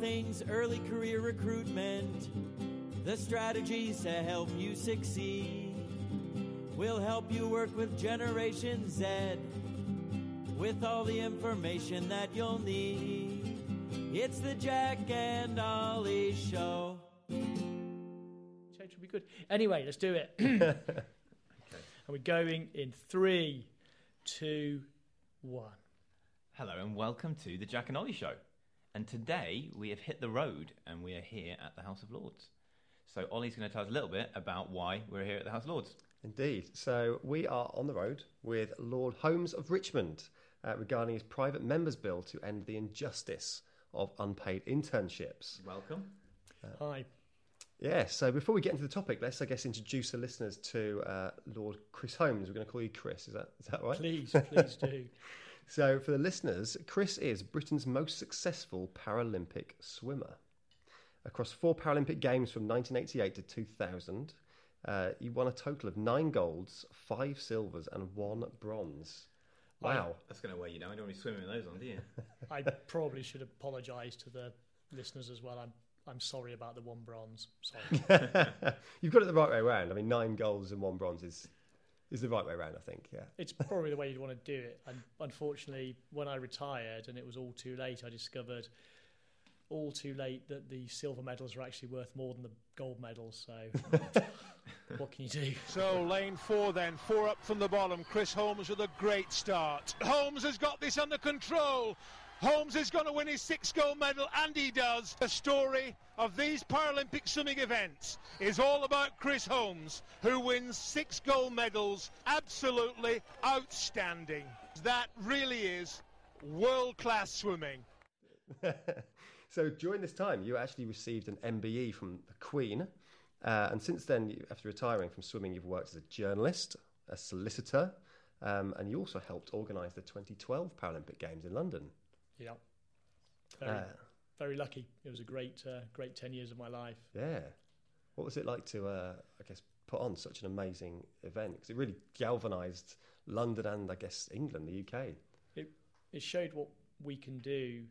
things early career recruitment, the strategies to help you succeed. We'll help you work with Generation Z with all the information that you'll need. It's the Jack and Ollie Show. Change would be good. Anyway, let's do it. okay. And we're going in three, two, one. Hello and welcome to the Jack and Ollie Show. And today we have hit the road and we are here at the House of Lords. So Ollie's going to tell us a little bit about why we're here at the House of Lords. Indeed. So we are on the road with Lord Holmes of Richmond uh, regarding his private members' bill to end the injustice of unpaid internships. Welcome. Hi. Yeah, so before we get into the topic, let's, I guess, introduce the listeners to uh, Lord Chris Holmes. We're going to call you Chris, is that, is that right? Please, please do. So, for the listeners, Chris is Britain's most successful Paralympic swimmer. Across four Paralympic Games from 1988 to 2000, uh, he won a total of nine golds, five silvers, and one bronze. Wow. That's going to weigh you down. You don't want to be swimming with those on, do you? I probably should apologise to the listeners as well. I'm I'm sorry about the one bronze. Sorry. You've got it the right way around. I mean, nine golds and one bronze is, is the right way around, I think, yeah. it's probably the way you'd want to do it. And unfortunately, when I retired and it was all too late, I discovered all too late that the silver medals are actually worth more than the gold medals. So, what can you do? So lane four then, four up from the bottom. Chris Holmes with a great start. Holmes has got this under control. Holmes is going to win his sixth gold medal, and he does. The story of these Paralympic swimming events is all about Chris Holmes, who wins six gold medals. Absolutely outstanding. That really is world class swimming. So during this time, you actually received an MBE from the Queen, uh, and since then, after retiring from swimming, you've worked as a journalist, a solicitor, um, and you also helped organise the 2012 Paralympic Games in London. Yeah. Very, Uh, very lucky. It was a great, uh, great 10 years of my life. yeah, what was it like to, uh, I guess, put on such an amazing event? Because it really galvanised London and, I guess, England, the UK. It, it showed what we can do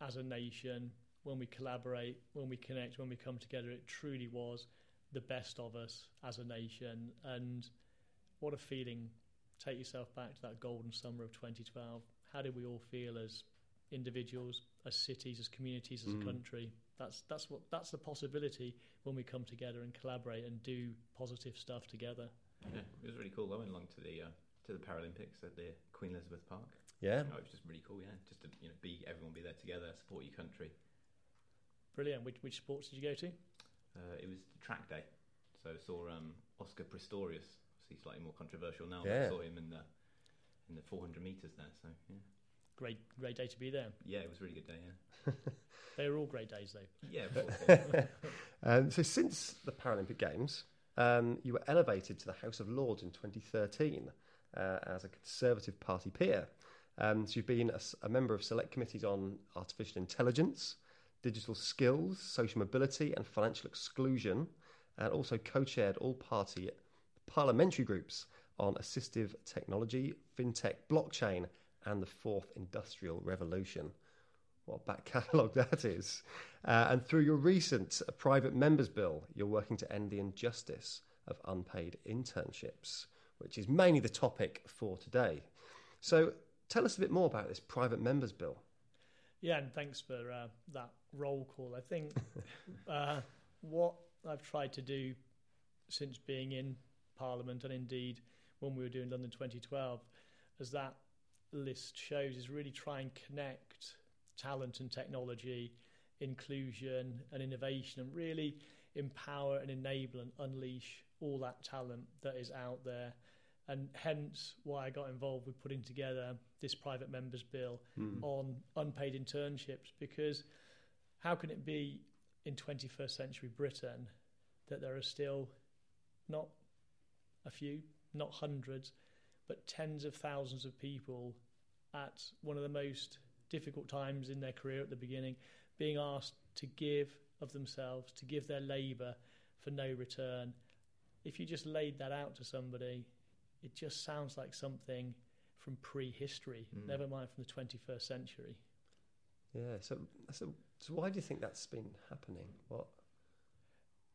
as a nation when we collaborate, when we connect, when we come together. It truly was the best of us as a nation. And what a feeling. Take yourself back to that golden summer of 2012. How did we all feel as individuals, as cities, as communities, as a country? That's that's what that's the possibility when we come together and collaborate and do positive stuff together. Yeah, it was really cool. I went along to the uh, to the Paralympics at the Queen Elizabeth Park. Yeah, Oh, it was just really cool, yeah. Just to you know, be everyone be there together, support your country. Brilliant. Which which sports did you go to? Uh, it was the track day, so I saw um, Oscar Pistorius. He's slightly more controversial now. Yeah. I saw him in the in the 400 meters there. So yeah, Great great day to be there. yeah, it was a really good day. Yeah, They were all great days though. yeah. Of course. Um, so, since the Paralympic Games, um, you were elevated to the House of Lords in 2013 uh, as a Conservative Party peer. Um, so, you've been a member of select committees on artificial intelligence, digital skills, social mobility, and financial exclusion, and also co chaired all party parliamentary groups on assistive technology, fintech, blockchain, and the fourth industrial revolution what a back catalogue that is. Uh, and through your recent private members bill, you're working to end the injustice of unpaid internships, which is mainly the topic for today. So tell us a bit more about this private members bill. Yeah, and thanks for uh, that roll call. I think uh, what I've tried to do since being in Parliament, and indeed when we were doing London 2012, as that list shows, is really try and connect talent and technology, inclusion and innovation, and really empower and enable and unleash all that talent that is out there. And hence why I got involved with putting together this private members bill hmm. on unpaid internships because how can it be in 21st century Britain that there are still not a few, not hundreds, but tens of thousands of people at one of the most difficult times in their career at the beginning being asked to give of themselves, to give their labour for no return. If you just laid that out to somebody, it just sounds like something from prehistory, hmm. never mind from the 21st century. Yeah. So, so, so why do you think that's been happening? What?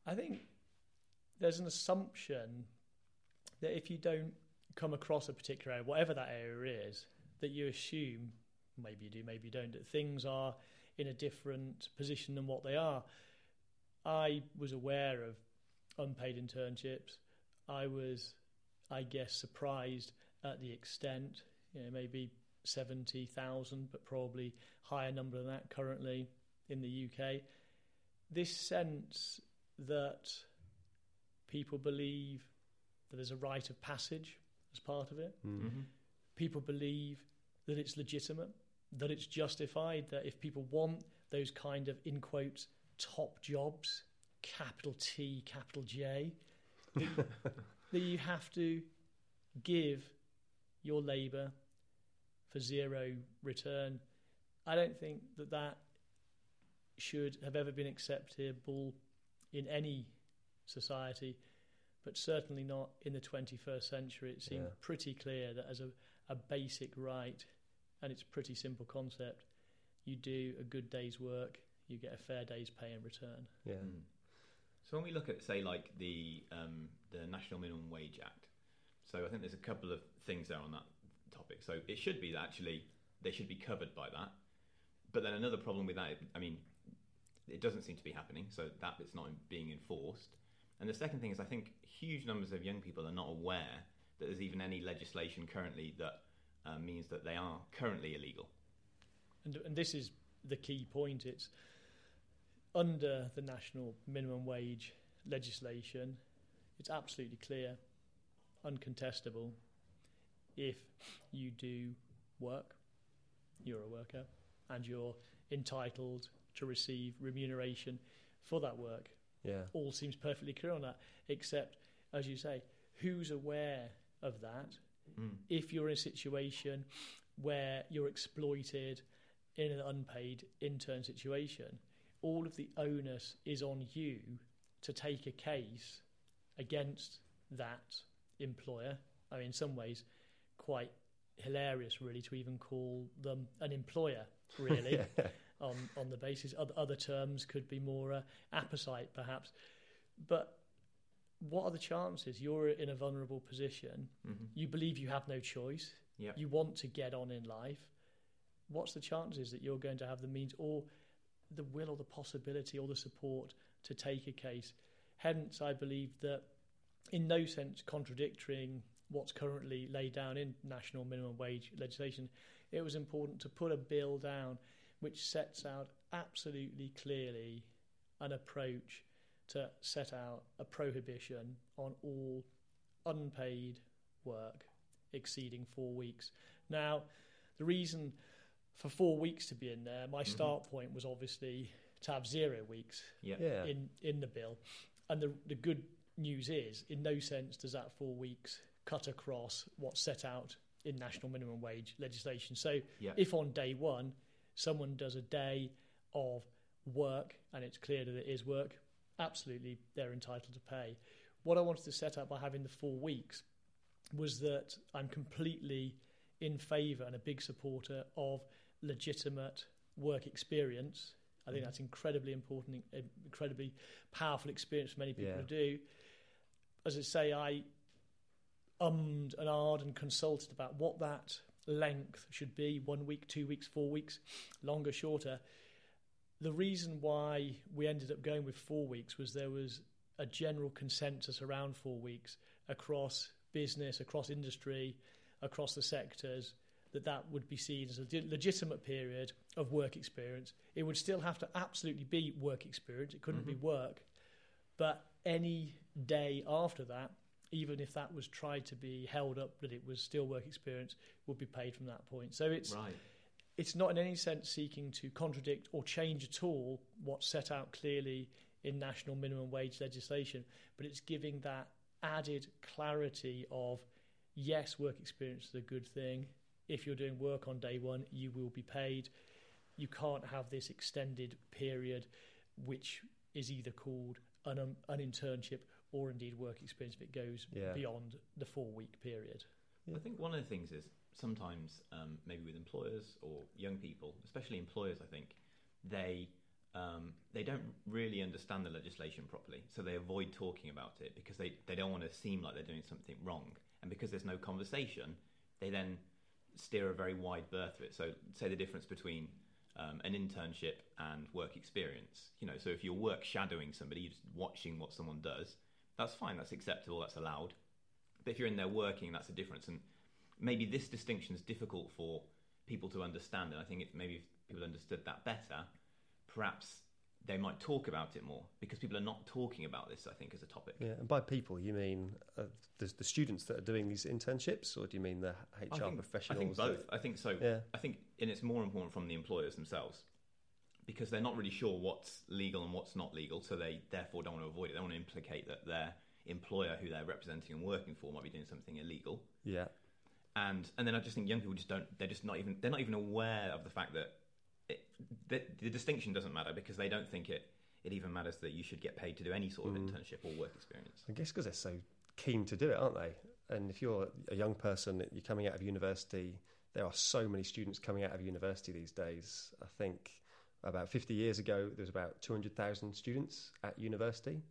I think there's an assumption that if you don't come across a particular area, whatever that area is, that you assume, maybe you do, maybe you don't, that things are in a different position than what they are. I was aware of unpaid internships. I was, I guess, surprised at the extent, you know, maybe 70,000, but probably higher number than that currently in the UK. This sense that people believe that there's a rite of passage as part of it. Mm. Mm-hmm. People believe that it's legitimate, that it's justified, that if people want those kind of, in quotes, top jobs, capital T, capital J, that, that you have to give your labour for zero return. I don't think that that should have ever been acceptable in any society, but certainly not in the 21st century. It seemed Yeah. pretty clear that as a, a basic right, and it's a pretty simple concept, you do a good day's work, you get a fair day's pay in return. Yeah. Mm. So when we look at, say, like the um, the National Minimum Wage Act, so I think there's a couple of things there on that topic. So it should be that actually they should be covered by that. But then another problem with that, I mean, it doesn't seem to be happening. So that bit's not being enforced. And the second thing is, I think huge numbers of young people are not aware that there's even any legislation currently that uh, means that they are currently illegal. And, and this is the key point. It's under the national minimum wage legislation, it's absolutely clear, uncontestable. If you do work, you're a worker, and you're entitled to receive remuneration for that work. Yeah. All seems perfectly clear on that, except, as you say, who's aware of that? Mm. if you're in a situation where you're exploited in an unpaid intern situation, all of the onus is on you to take a case against that employer. I mean, in some ways, quite hilarious, really, to even call them an employer, really, yeah. on, on the basis. Other, other terms could be more uh, apposite, perhaps. But what are the chances? You're in a vulnerable position. hmm You believe you have no choice. Yep. You want to get on in life. What's the chances that you're going to have the means or the will or the possibility or the support to take a case? Hence, I believe that in no sense contradicting what's currently laid down in national minimum wage legislation, it was important to put a bill down which sets out absolutely clearly an approach to set out a prohibition on all unpaid work exceeding four weeks. Now, the reason for four weeks to be in there, my Mhm. start point was obviously to have zero weeks Yeah. Yeah. in, in the bill. And the, the good news is, in no sense does that four weeks cut across what's set out in national minimum wage legislation. So Yeah. if on day one someone does a day of work and it's clear that it is work, absolutely they're entitled to pay. What I wanted to set up by having the four weeks was that I'm completely in favour and a big supporter of legitimate work experience. I think Mhm. that's incredibly important, incredibly powerful experience for many people Yeah. to do. As I say, I ummed and ahed and consulted about what that length should be one week, two weeks, four weeks, longer, shorter. The reason why we ended up going with four weeks was there was a general consensus around four weeks across business, across industry, across the sectors that that would be seen as a legitimate period of work experience. It would still have to absolutely be work experience. It couldn't be Mhm. work. But any day after that, even if that was tried to be held up that it was still work experience, would be paid from that point. So it's Right. it's not in any sense seeking to contradict or change at all what's set out clearly in national minimum wage legislation, but it's giving that added clarity of yes, work experience is a good thing. If you're doing work on day one, you will be paid. You can't have this extended period, which is either called an, um, an internship or indeed work experience if it goes Yeah. beyond the four week period. I think one of the things is sometimes um, maybe with employers or young people, especially employers, I think they um, they don't really understand the legislation properly, so they avoid talking about it because they, they don't want to seem like they're doing something wrong, and because there's no conversation, they then steer a very wide berth of it. So, say the difference between um, an internship and work experience. You know, so if you're work shadowing somebody, you're just watching what someone does, that's fine, that's acceptable, that's allowed. But if you're in there working, that's a difference. And maybe this distinction is difficult for people to understand. And I think if maybe if people understood that better, perhaps they might talk about it more because people are not talking about this. I think as a topic. Yeah, and by people you mean uh, the, the students that are doing these internships, or do you mean the HR I think, professionals? I think that- both. I think so. Yeah. I think, and it's more important from the employers themselves because they're not really sure what's legal and what's not legal, so they therefore don't want to avoid it. They want to implicate that their employer, who they're representing and working for, might be doing something illegal. Yeah, And and then I just think young people just don't. They're just not even. They're not even aware of the fact that it, the, the distinction doesn't matter because they don't think it. It even matters that you should get paid to do any sort of Mm. internship or work experience. I guess because they're so keen to do it, aren't they? And if you're a young person, you're coming out of university. There are so many students coming out of university these days. I think about 50 years ago, there was about 200,000 students at university,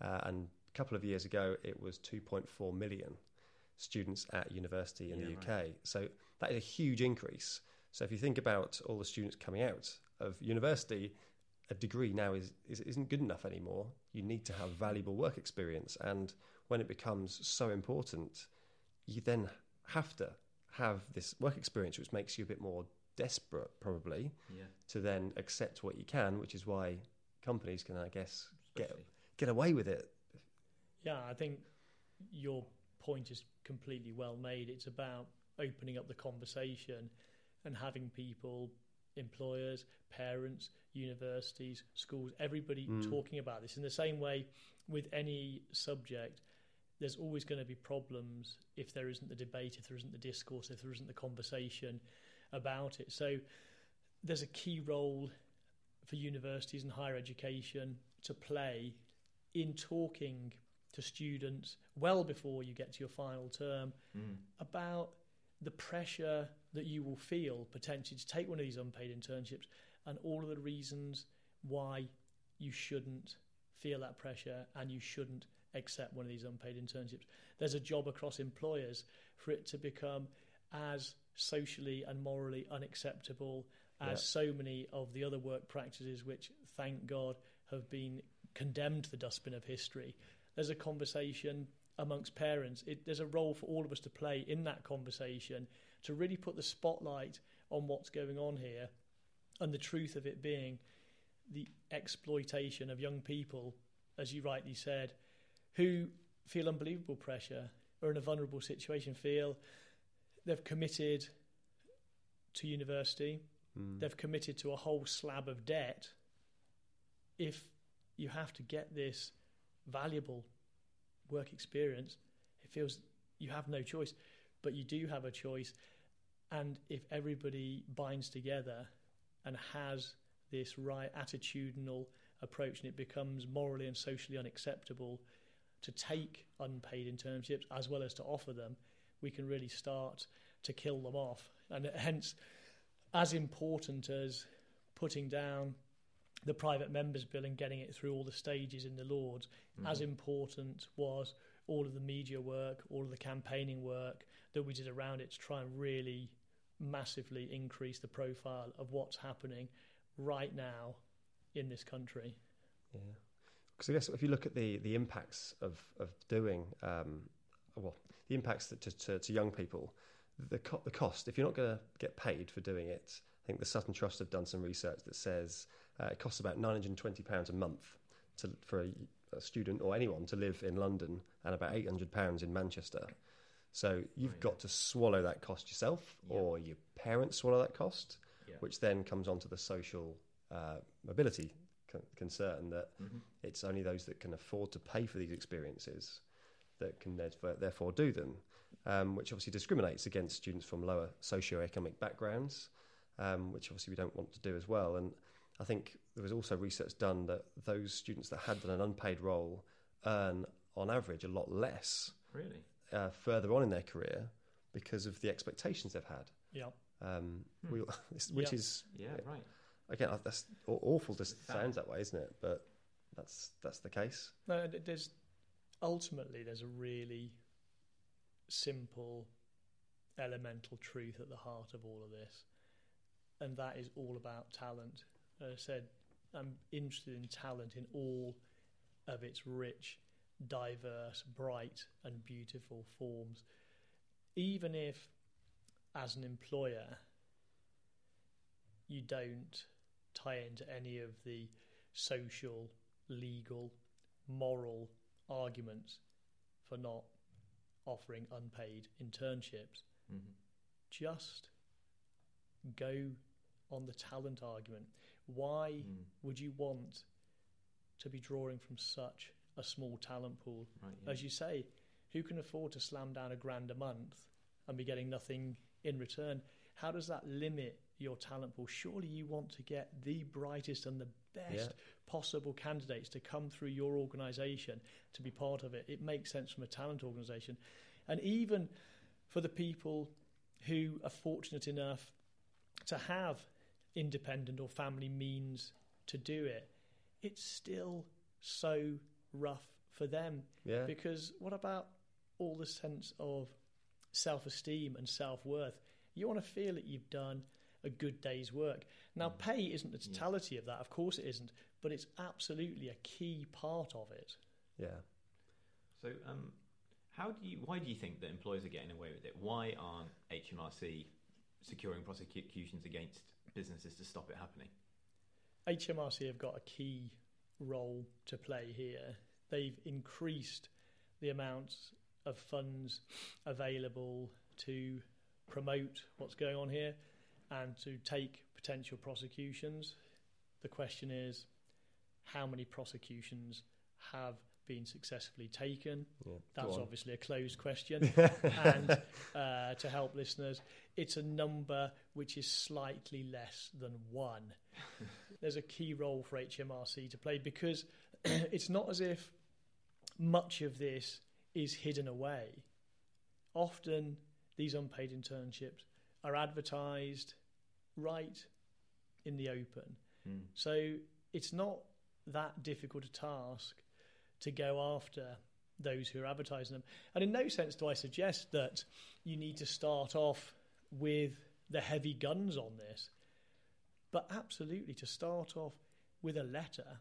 uh, and a couple of years ago, it was 2.4 million students at university in Yeah, the UK. right. So that is a huge increase. So if you think about all the students coming out of university, a degree now is, is isn't good enough anymore. You need to have valuable work experience, and when it becomes so important, you then have to have this work experience, which makes you a bit more desperate, probably, Yeah, to then accept what you can. Which is why companies can, I guess, get get away with it. Yeah, I think your point is completely well made. It's about opening up the conversation and having people, employers, parents, universities, schools, everybody Mm. talking about this. In the same way, with any subject, there's always going to be problems if there isn't the debate, if there isn't the discourse, if there isn't the conversation about it. So there's a key role for universities and higher education to play in talking to students well before you get to your final term Mm. about the pressure that you will feel potentially to take one of these unpaid internships and all of the reasons why you shouldn't feel that pressure and you shouldn't accept one of these unpaid internships. There's a job across employers for it to become as socially and morally unacceptable as Yeah. so many of the other work practices which thank God have been condemned to the dustbin of history. There's a conversation amongst parents. It, there's a role for all of us to play in that conversation to really put the spotlight on what's going on here and the truth of it being the exploitation of young people, as you rightly said, who feel unbelievable pressure, or in a vulnerable situation, feel they've committed to university, Mm. they've committed to a whole slab of debt. If you have to get this valuable work experience, it feels you have no choice, but you do have a choice. And if everybody binds together and has this right attitudinal approach, and it becomes morally and socially unacceptable to take unpaid internships as well as to offer them, we can really start to kill them off. And hence, as important as putting down the private members bill and getting it through all the stages in the Lords, as important was all of the media work, all of the campaigning work that we did around it to try and really massively increase the profile of what's happening right now in this country. Yeah, because I guess if you look at the the impacts of of doing um, well, the impacts that to, to, to young people, the co- the cost. If you're not going to get paid for doing it, I think the Sutton Trust have done some research that says uh, it costs about 920 pounds a month to for a, a student or anyone to live in London, and about 800 pounds in Manchester. So you've Right. got to swallow that cost yourself, Yeah. or your parents swallow that cost, Yeah. which then comes onto the social uh, mobility con- concern that Mhm. it's only those that can afford to pay for these experiences that can therefore, therefore do them, um, which obviously discriminates against students from lower socioeconomic backgrounds, um, which obviously we don't want to do as well. And I think there was also research done that those students that had done an unpaid role earn, on average, a lot less Really? uh, further on in their career because of the expectations they've had. Yeah. Um, Hmm. we, which Yeah. is Yeah, right. again that's awful. Just Sad. sounds that way, isn't it? But that's that's the case. No, there's ultimately there's a really simple, elemental truth at the heart of all of this, and that is all about talent. As I said, I'm interested in talent in all of its rich, diverse, bright, and beautiful forms. Even if, as an employer, you don't tie into any of the social, legal, moral arguments for not offering unpaid internships. hmm Just go on the talent argument. Why Mm. would you want to be drawing from such a small talent pool? Right. Yeah. As you say, who can afford to slam down a grand a month and be getting nothing in return? How does that limit your talent pool? Surely you want to get the brightest and the best Yeah. possible candidates to come through your organisation to be part of it. It makes sense from a talent organisation. And even for the people who are fortunate enough to have independent or family means to do it, it's still so rough for them Yeah, because what about all the sense of self esteem and self worth? You want to feel that you've done a good day's work. Now, Mm. pay isn't the Yeah. totality of that, of course it isn't, but it's absolutely a key part of it. yeah. So, um, how do you? Why do you think that employers are getting away with it? Why aren't HMRC securing prosecutions against businesses to stop it happening? HMRC have got a key role to play here. They've increased the amount of funds available to promote what's going on here and to take potential prosecutions. The question is how many prosecutions have been successfully taken? yeah. That's obviously a closed question. and uh, to help listeners, it's a number which is slightly less than one. There's a key role for HMRC to play because it's not as if much of this is hidden away. Often, these unpaid internships are advertised right in the open. Mm. So it's not that difficult a task to go after those who are advertising them. And in no sense do I suggest that you need to start off with the heavy guns on this, but absolutely to start off with a letter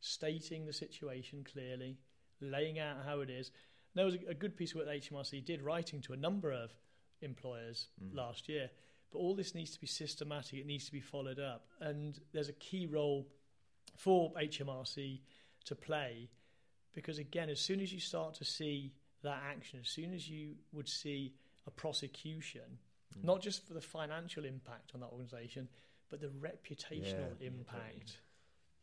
stating the situation clearly, laying out how it is. There was a, a good piece of work that HMRC did, writing to a number of employers Mm. last year. But all this needs to be systematic, it needs to be followed up. And there's a key role for HMRC to play because, again, as soon as you start to see that action, as soon as you would see a prosecution, Mm. not just for the financial impact on that organisation, but the reputational Yeah, impact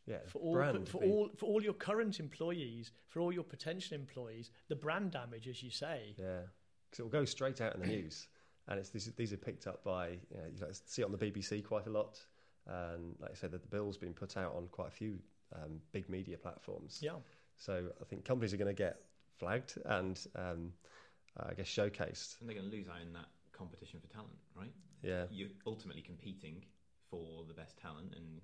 yeah. for all brand but for all for all your current employees, for all your potential employees, the brand damage, as you say. Yeah, because it will go straight out in the news, and it's these, these are picked up by you, know, you like see it on the BBC quite a lot, and like I said, that the bill's been put out on quite a few um, big media platforms. Yeah, So I think companies are going to get flagged and um, I guess showcased. And they're going to lose out in that competition for talent, right? Yeah, You're ultimately competing for the best talent, and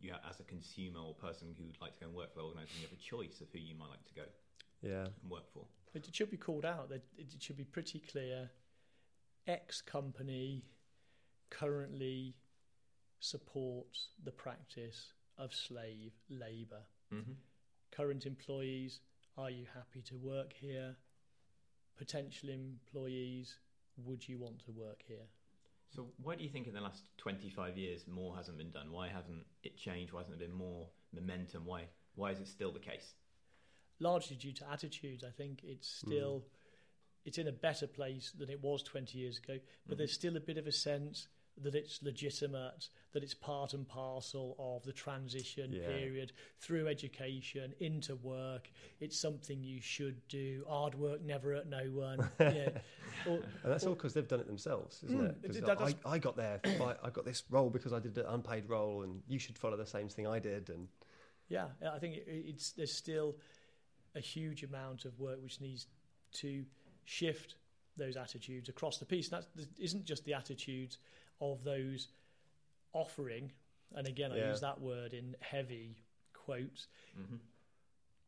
you, as a consumer or person who would like to go and work for the organisation, you have a choice of who you might like to go yeah, and work for. it it should be called out. That it should be pretty clear. X company currently supports the practice of slave labour. Mm-hmm. Current employees, are you happy to work here? Potential employees, would you want to work here? So, why do you think in the last 25 years more hasn't been done? Why hasn't it changed? Why hasn't there been more momentum? Why, why is it still the case? Largely due to attitudes. I think it's still it's in a better place than it was 20 years ago, but Mhm. there's still a bit of a sense that it's legitimate, that it's part and parcel of the transition Yeah. period through education into work. It's something you should do. Hard work never hurt no one. yeah. Or- and that's all because they've done it themselves, isn't Mm, it- that I, I got there, by, I got this role because I did an unpaid role, and you should follow the same thing I did. And Yeah, I think it, it's there's still a huge amount of work which needs to shift those attitudes across the piece. And that isn't just the attitudes of those offering, and again, I Yeah. use that word in heavy quotes, Mm-hmm.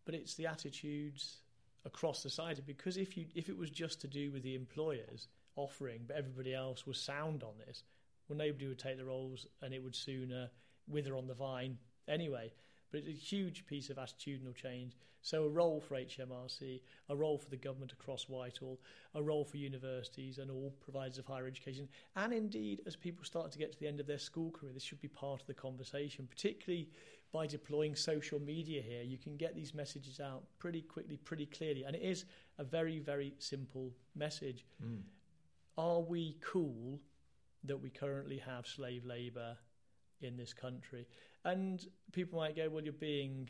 but it's the attitudes across society. Because if you if it was just to do with the employers offering, but everybody else was sound on this, well, nobody would take the roles, and it would sooner wither on the vine anyway. But it's a huge piece of attitudinal change. So a role for HMRC, a role for the government across Whitehall, a role for universities and all providers of higher education, and indeed as people start to get to the end of their school career, this should be part of the conversation, particularly by deploying social media here. You can get these messages out pretty quickly, pretty clearly, and it is a very, very simple message. Mm. Are we cool that we currently have slave labour in this country? And people might go, well, you're being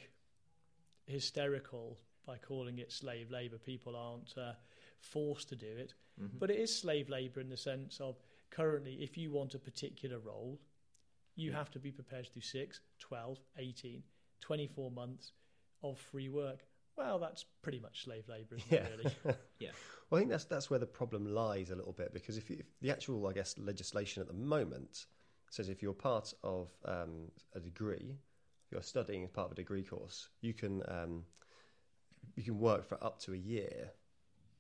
hysterical by calling it slave labour. People aren't uh, forced to do it. Mm-hmm. But it is slave labour in the sense of currently, if you want a particular role, you Yeah. have to be prepared to do 6, 12, 18, 24 months of free work. Well, that's pretty much slave labour, isn't Yeah. it, really? yeah. Well, I think that's that's where the problem lies a little bit because if, if the actual, I guess, legislation at the moment says if you're part of um, a degree, you're studying as part of a degree course, you can um, you can work for up to a year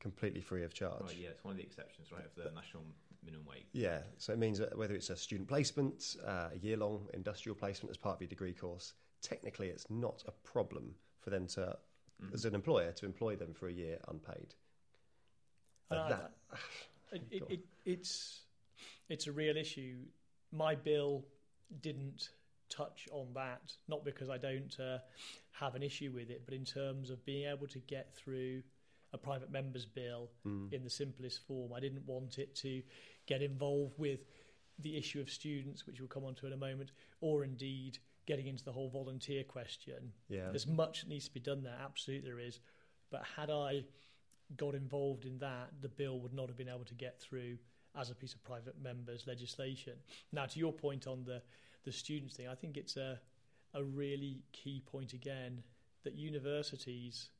completely free of charge. Right, yeah, it's one of the exceptions, right, of the national minimum wage. Yeah, so it means that whether it's a student placement, uh, a year long industrial placement as part of your degree course, technically it's not a problem for them to, Mhm. as an employer, to employ them for a year unpaid. And Uh, that, it, it, it, it's it's a real issue. My bill didn't touch on that, not because I don't uh, have an issue with it, but in terms of being able to get through a private member's bill mm, in the simplest form. I didn't want it to get involved with the issue of students, which we'll come on to in a moment, or indeed getting into the whole volunteer question. yeah, There's much that needs to be done there, absolutely there is. But had I got involved in that, the bill would not have been able to get through as a piece of private members' legislation. Now, to your point on the, the students thing, I think it's a, a really key point again that universities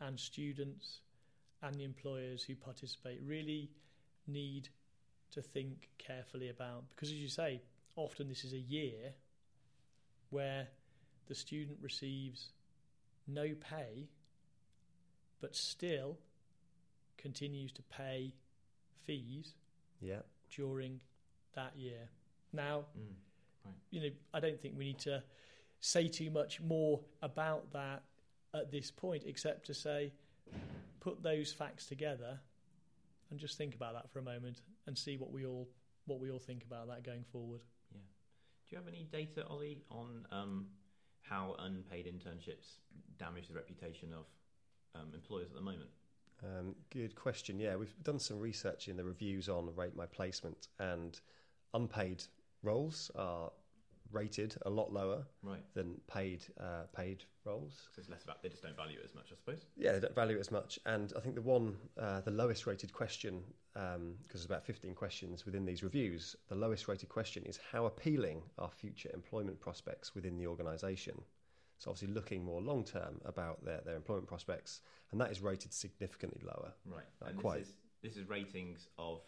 and students and the employers who participate really need to think carefully about because as you say often this is a year where the student receives no pay but still continues to pay fees yeah, during that year now Mm. you know, I don't think we need to say too much more about that at this point, except to say, put those facts together and just think about that for a moment and see what we all what we all think about that going forward. Yeah. Do you have any data, Ollie, on um, how unpaid internships damage the reputation of um, employers at the moment? Um, good question. Yeah, we've done some research in the reviews on Rate My Placement, and unpaid roles are rated a lot lower Right. than paid uh, paid roles. So it's less about they just don't value it as much, I suppose. Yeah, they don't value it as much. And I think the one, uh, the lowest rated question, because there's about 15 questions within these reviews, the lowest rated question is how appealing are future employment prospects within the organisation? So obviously looking more long term about their, their employment prospects, and that is rated significantly lower. Right. Not and quite. This is, this is ratings of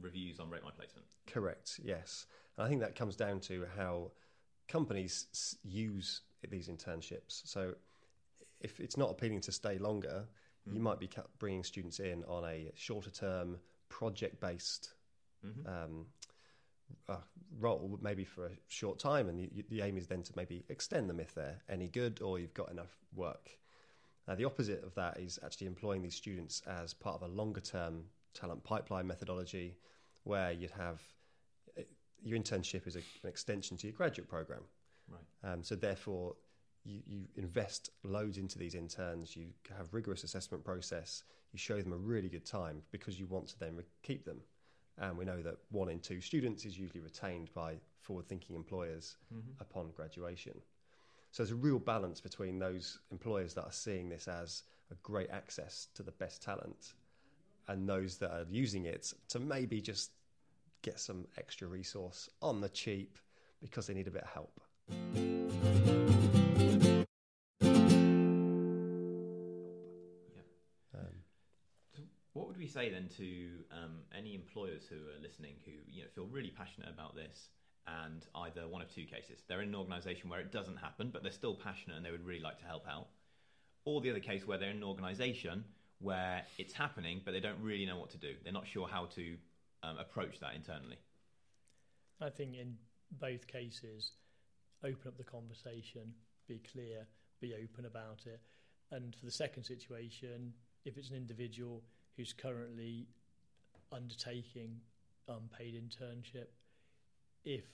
reviews on Rate My Placement. Correct, yes. And I think that comes down to how companies use these internships. So if it's not appealing to stay longer, you Mm. might be bringing students in on a shorter term, project based Mm-hmm. um, uh, role, maybe for a short time, and the, the aim is then to maybe extend them if they're any good or you've got enough work. Uh, the opposite of that is actually employing these students as part of a longer term talent pipeline methodology where you'd have uh, your internship is a, an extension to your graduate program. Right. Um, so therefore, you, you invest loads into these interns. You have rigorous assessment process. You show them a really good time because you want to then re- keep them. And we know that one in two students is usually retained by forward-thinking employers Mm-hmm. upon graduation. So there's a real balance between those employers that are seeing this as a great access to the best talent and those that are using it to maybe just get some extra resource on the cheap because they need a bit of help. We say then to um, any employers who are listening who you know feel really passionate about this and either one of two cases they're in an organisation where it doesn't happen but they're still passionate and they would really like to help out, or the other case where they're in an organisation where it's happening but they don't really know what to do. They're not sure how to um, approach that internally. I think in both cases, open up the conversation, be clear, be open about it. And for the second situation, if it's an individual who's currently undertaking unpaid internship, if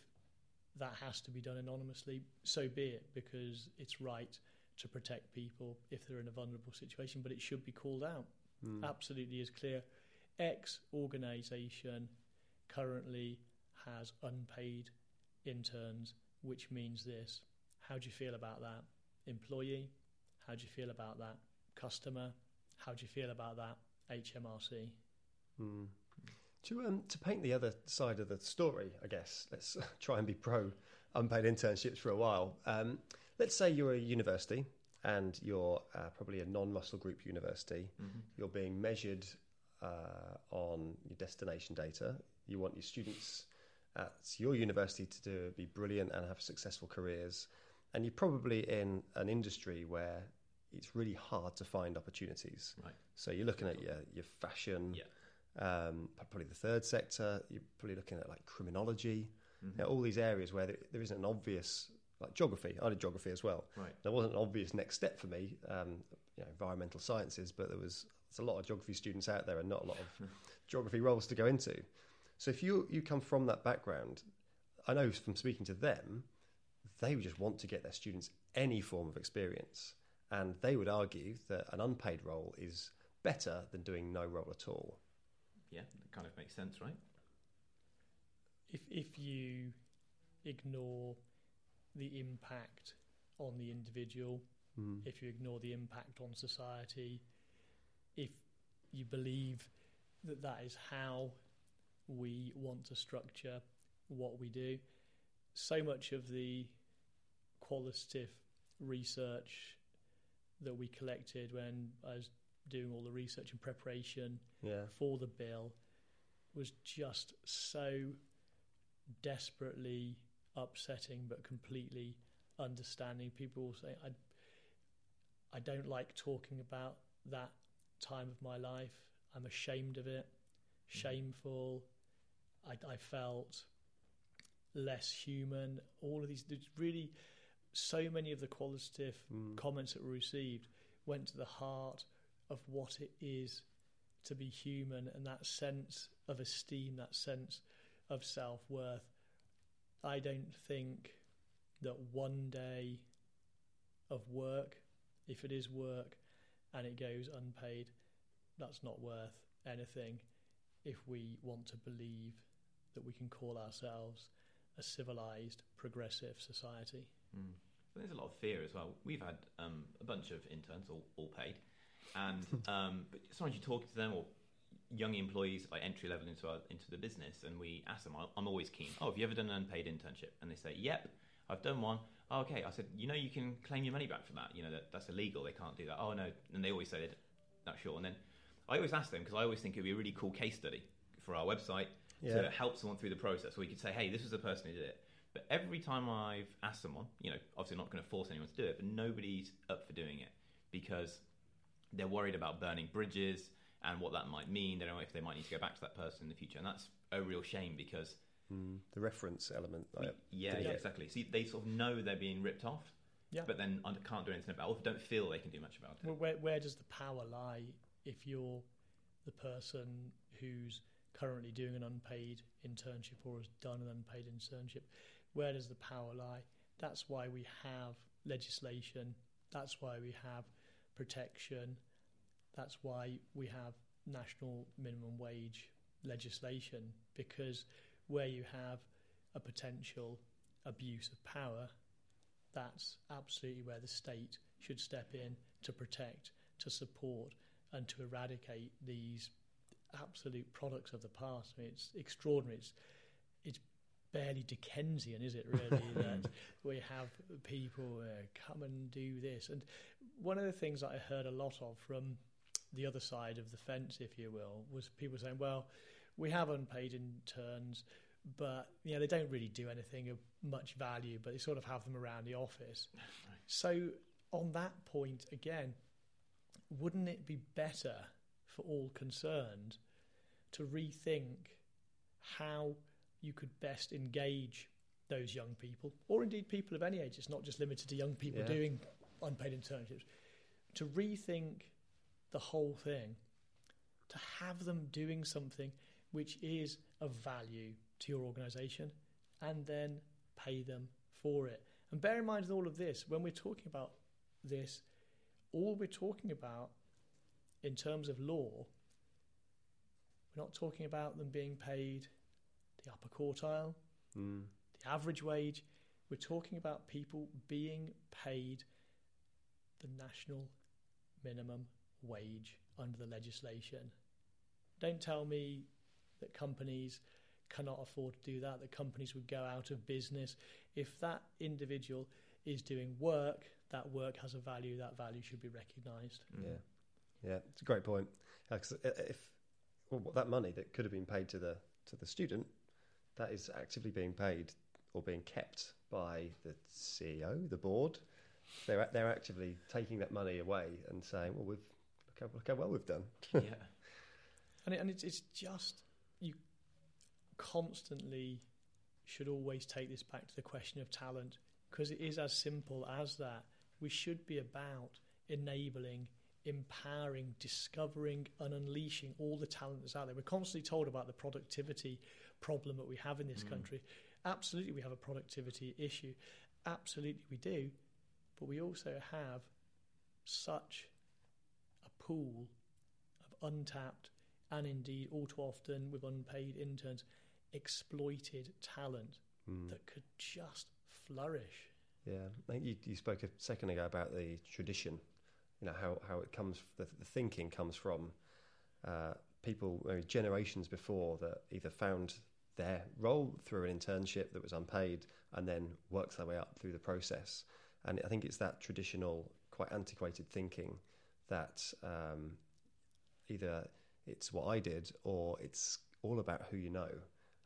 that has to be done anonymously, so be it, because it's right to protect people if they're in a vulnerable situation, but it should be called out. Mm. Absolutely is clear. X organisation currently has unpaid interns, which means this. How do you feel about that? Employee, how do you feel about that? Customer, how do you feel about that? HMRC. Mm. To, um, to paint the other side of the story, I guess, let's try and be pro unpaid internships for a while. Um, let's say you're a university and you're uh, probably a non Russell Group university. Mm-hmm. You're being measured uh, on your destination data. You want your students at your university to do, be brilliant and have successful careers. And you're probably in an industry where it's really hard to find opportunities. Right. So you're looking at your, your fashion, Yeah. um, probably the third sector. You're probably looking at like criminology, Mhm. you know, all these areas where there, there isn't an obvious like geography. I did geography as well. Right. There wasn't an obvious next step for me, um, you know, environmental sciences, but there was there's a lot of geography students out there and not a lot of geography roles to go into. So if you you come from that background, I know from speaking to them, they would just want to get their students any form of experience, and they would argue that an unpaid role is better than doing no role at all. Yeah, that kind of makes sense, right? If, if you ignore the impact on the individual, Mm. if you ignore the impact on society, if you believe that that is how we want to structure what we do, so much of the qualitative research that we collected when I was doing all the research and preparation Yeah. for the bill was just so desperately upsetting but completely understanding. People will say, I, I don't like talking about that time of my life. I'm ashamed of it, mm-hmm. shameful. I, I felt less human. All of these, really so many of the qualitative Mm. comments that were received went to the heart of what it is to be human and that sense of esteem, that sense of self worth. I don't think that one day of work, if it is work and it goes unpaid, that's not worth anything if we want to believe that we can call ourselves a civilized, progressive society. Mm. There's a lot of fear as well. We've had um, a bunch of interns, all, all paid, and um, but sometimes you talk to them or young employees like entry level into our, into the business, and we ask them. "I- I'm always keen. Oh, have you ever done an unpaid internship? And they say, Yep, I've done one. Oh, okay. I said, you know, you can claim your money back for that. You know, that, that's illegal. They can't do that. Oh no. And they always say they're not sure. And then I always ask them because I always think it'd be a really cool case study for our website Yeah. to help someone through the process. Where we could say, hey, this was the person who did it. But every time I've asked someone, you know, obviously not going to force anyone to do it, but nobody's up for doing it because they're worried about burning bridges and what that might mean. They don't know if they might need to go back to that person in the future, and that's a real shame because Mm. The reference element. like, yeah, Yeah. yeah, exactly. See, they sort of know they're being ripped off, Yeah. but then un- can't do anything about it, or don't feel they can do much about it. Well, where, where does the power lie if you're the person who's currently doing an unpaid internship or has done an unpaid internship? Where does the power lie? That's why we have legislation. That's why we have protection. That's why we have national minimum wage legislation because where you have a potential abuse of power, that's absolutely where the state should step in to protect, to support, and to eradicate these absolute products of the past. I mean, it's extraordinary. It's, barely Dickensian, is it really? that we have people uh, come and do this. And one of the things that I heard a lot of from the other side of the fence, if you will, was people saying, well, we have unpaid interns, but you know, they don't really do anything of much value, but they sort of have them around the office. So, on that point, again, wouldn't it be better for all concerned to rethink how you could best engage those young people, or indeed people of any age? It's not just limited to young people Yeah. doing unpaid internships. To rethink the whole thing, to have them doing something which is of value to your organisation, and then pay them for it. And bear in mind with all of this, when we're talking about this, all we're talking about in terms of law, we're not talking about them being paid the upper quartile, Mm. the average wage. We're talking about people being paid the national minimum wage under the legislation. Don't tell me that companies cannot afford to do that, that companies would go out of business. If that individual is doing work, that work has a value, that value should be recognised. Mm. Yeah, yeah, it's a great point. Uh, 'cause if well, that money that could have been paid to the to the student, that is actively being paid or being kept by the CEO, the board. They're they're actively taking that money away and saying, "Well, we've look how, look how well we've done." yeah. And, it, and it's, it's just, you constantly should always take this back to the question of talent because it is as simple as that. We should be about enabling, empowering, discovering, and unleashing all the talent that's out there. We're constantly told about the productivity problem that we have in this Mm. country. Absolutely, we have a productivity issue. Absolutely, we do. But we also have such a pool of untapped and indeed all too often with unpaid interns exploited talent Mm. that could just flourish. Yeah, I think you, you spoke a second ago about the tradition. You know how, how it comes, the, the thinking comes from uh, people generations before that either found their role through an internship that was unpaid and then works their way up through the process. And I think it's that traditional, quite antiquated thinking that um, either it's what I did or it's all about who you know.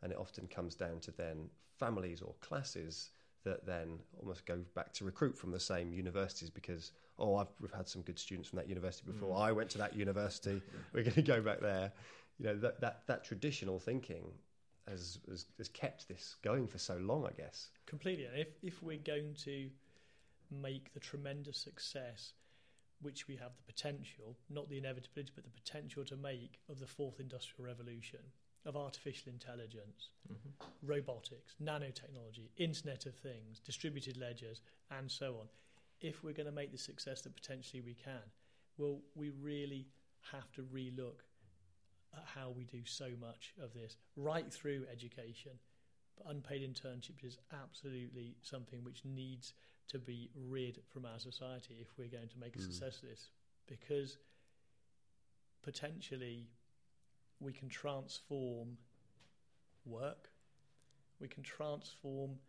And it often comes down to then families or classes that then almost go back to recruit from the same universities because oh I've we've had some good students from that university before Mm. I went to that university we're going to go back there you know that that, that traditional thinking has, has has kept this going for so long I guess Completely. And if, if we're going to make the tremendous success which we have the potential, not the inevitability, but the potential to make of the fourth industrial revolution, of artificial intelligence, Mhm. robotics, nanotechnology, Internet of Things, distributed ledgers, and so on. If we're going to make the success that potentially we can, well, we really have to relook at how we do so much of this, right through education. But unpaid internships is absolutely something which needs to be rid from our society if we're going to make a Mm. success of this, because potentially we can transform work, we can transform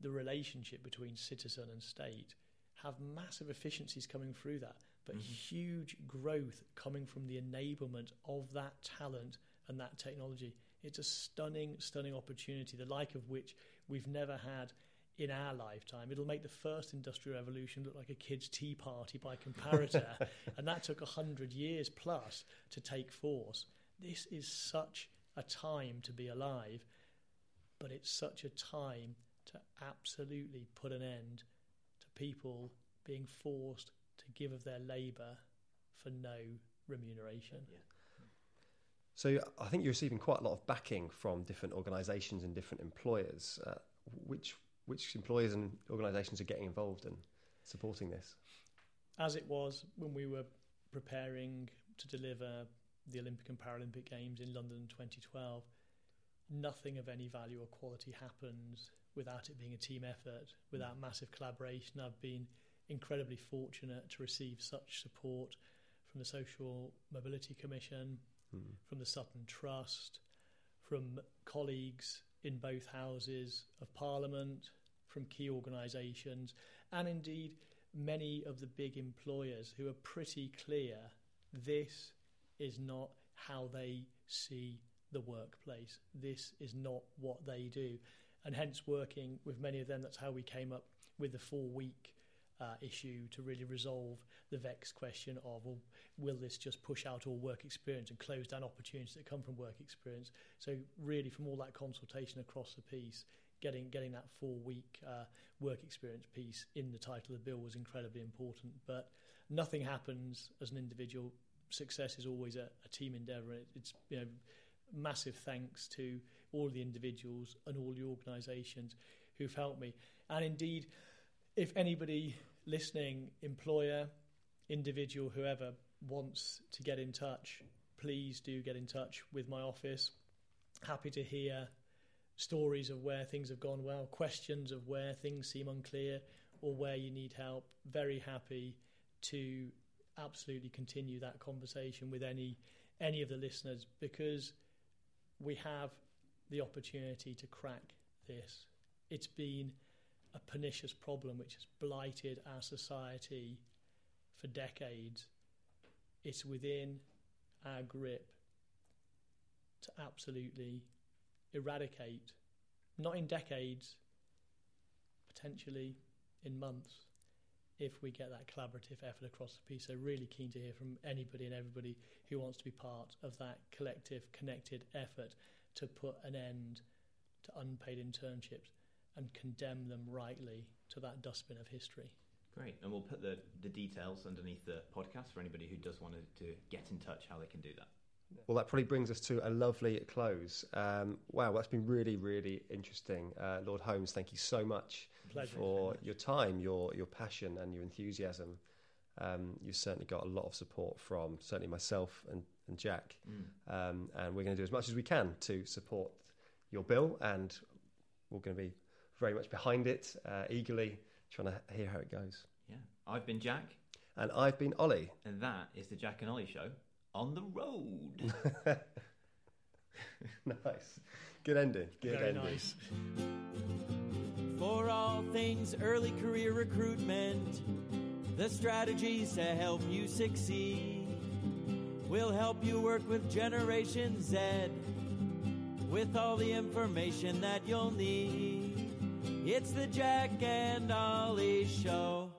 the relationship between citizen and state, have massive efficiencies coming through that, but Mhm. huge growth coming from the enablement of that talent and that technology. It's a stunning, stunning opportunity, the like of which we've never had in our lifetime. It'll make the first industrial revolution look like a kid's tea party by comparator, and that took 100 years plus to take force. This is such a time to be alive, but it's such a time to absolutely put an end to people being forced to give of their labour for no remuneration. so I think you're receiving quite a lot of backing from different organisations and different employers uh, which which employers and organisations are getting involved in supporting this As it was when we were preparing to deliver the Olympic and Paralympic Games in London in 2012, nothing of any value or quality happens without it being a team effort, without massive collaboration. I've been incredibly fortunate to receive such support from the Social Mobility Commission, Mm. from the Sutton Trust, from colleagues in both houses of Parliament, from key organisations, and indeed many of the big employers who are pretty clear this is not how they see the workplace. This is not what they do. And hence, working with many of them, that's how we came up with the four week uh, issue to really resolve the vexed question of well, will this just push out all work experience and close down opportunities that come from work experience? So, really, from all that consultation across the piece, getting getting that four week uh, work experience piece in the title of the bill was incredibly important. But nothing happens as an individual. Success is always a, a team endeavour. It, it's you know massive thanks to all the individuals and all the organisations who've helped me. And indeed, if anybody listening, employer, individual, whoever wants to get in touch, please do get in touch with my office. Happy to hear stories of where things have gone well, questions of where things seem unclear or where you need help. Very happy to absolutely continue that conversation with any any of the listeners because we have the opportunity to crack this. It's been a pernicious problem which has blighted our society for decades. It's within our grip to absolutely eradicate, not in decades, potentially in months, if we get that collaborative effort across the piece. So, really keen to hear from anybody and everybody who wants to be part of that collective, connected effort to put an end to unpaid internships and condemn them rightly to that dustbin of history. Great, and we'll put the, the details underneath the podcast for anybody who does want to, to get in touch how they can do that. Well, that probably brings us to a lovely close. Um, wow, that's been really, really interesting. Uh, Lord Holmes, thank you so much Pleasure. for your time, your your passion, and your enthusiasm. Um, you've certainly got a lot of support from certainly myself and, and Jack, um, and we're going to do as much as we can to support your bill, and we're going to be very much behind it, uh, eagerly trying to hear how it goes. Yeah, I've been Jack, And I've been Ollie. and that is the Jack and Ollie show on the road. nice, good ending. Good Very ending. nice. For all things early career recruitment, the strategies to help you succeed. We'll help you work with Generation Z with all the information that you'll need. It's the Jack and Ollie Show.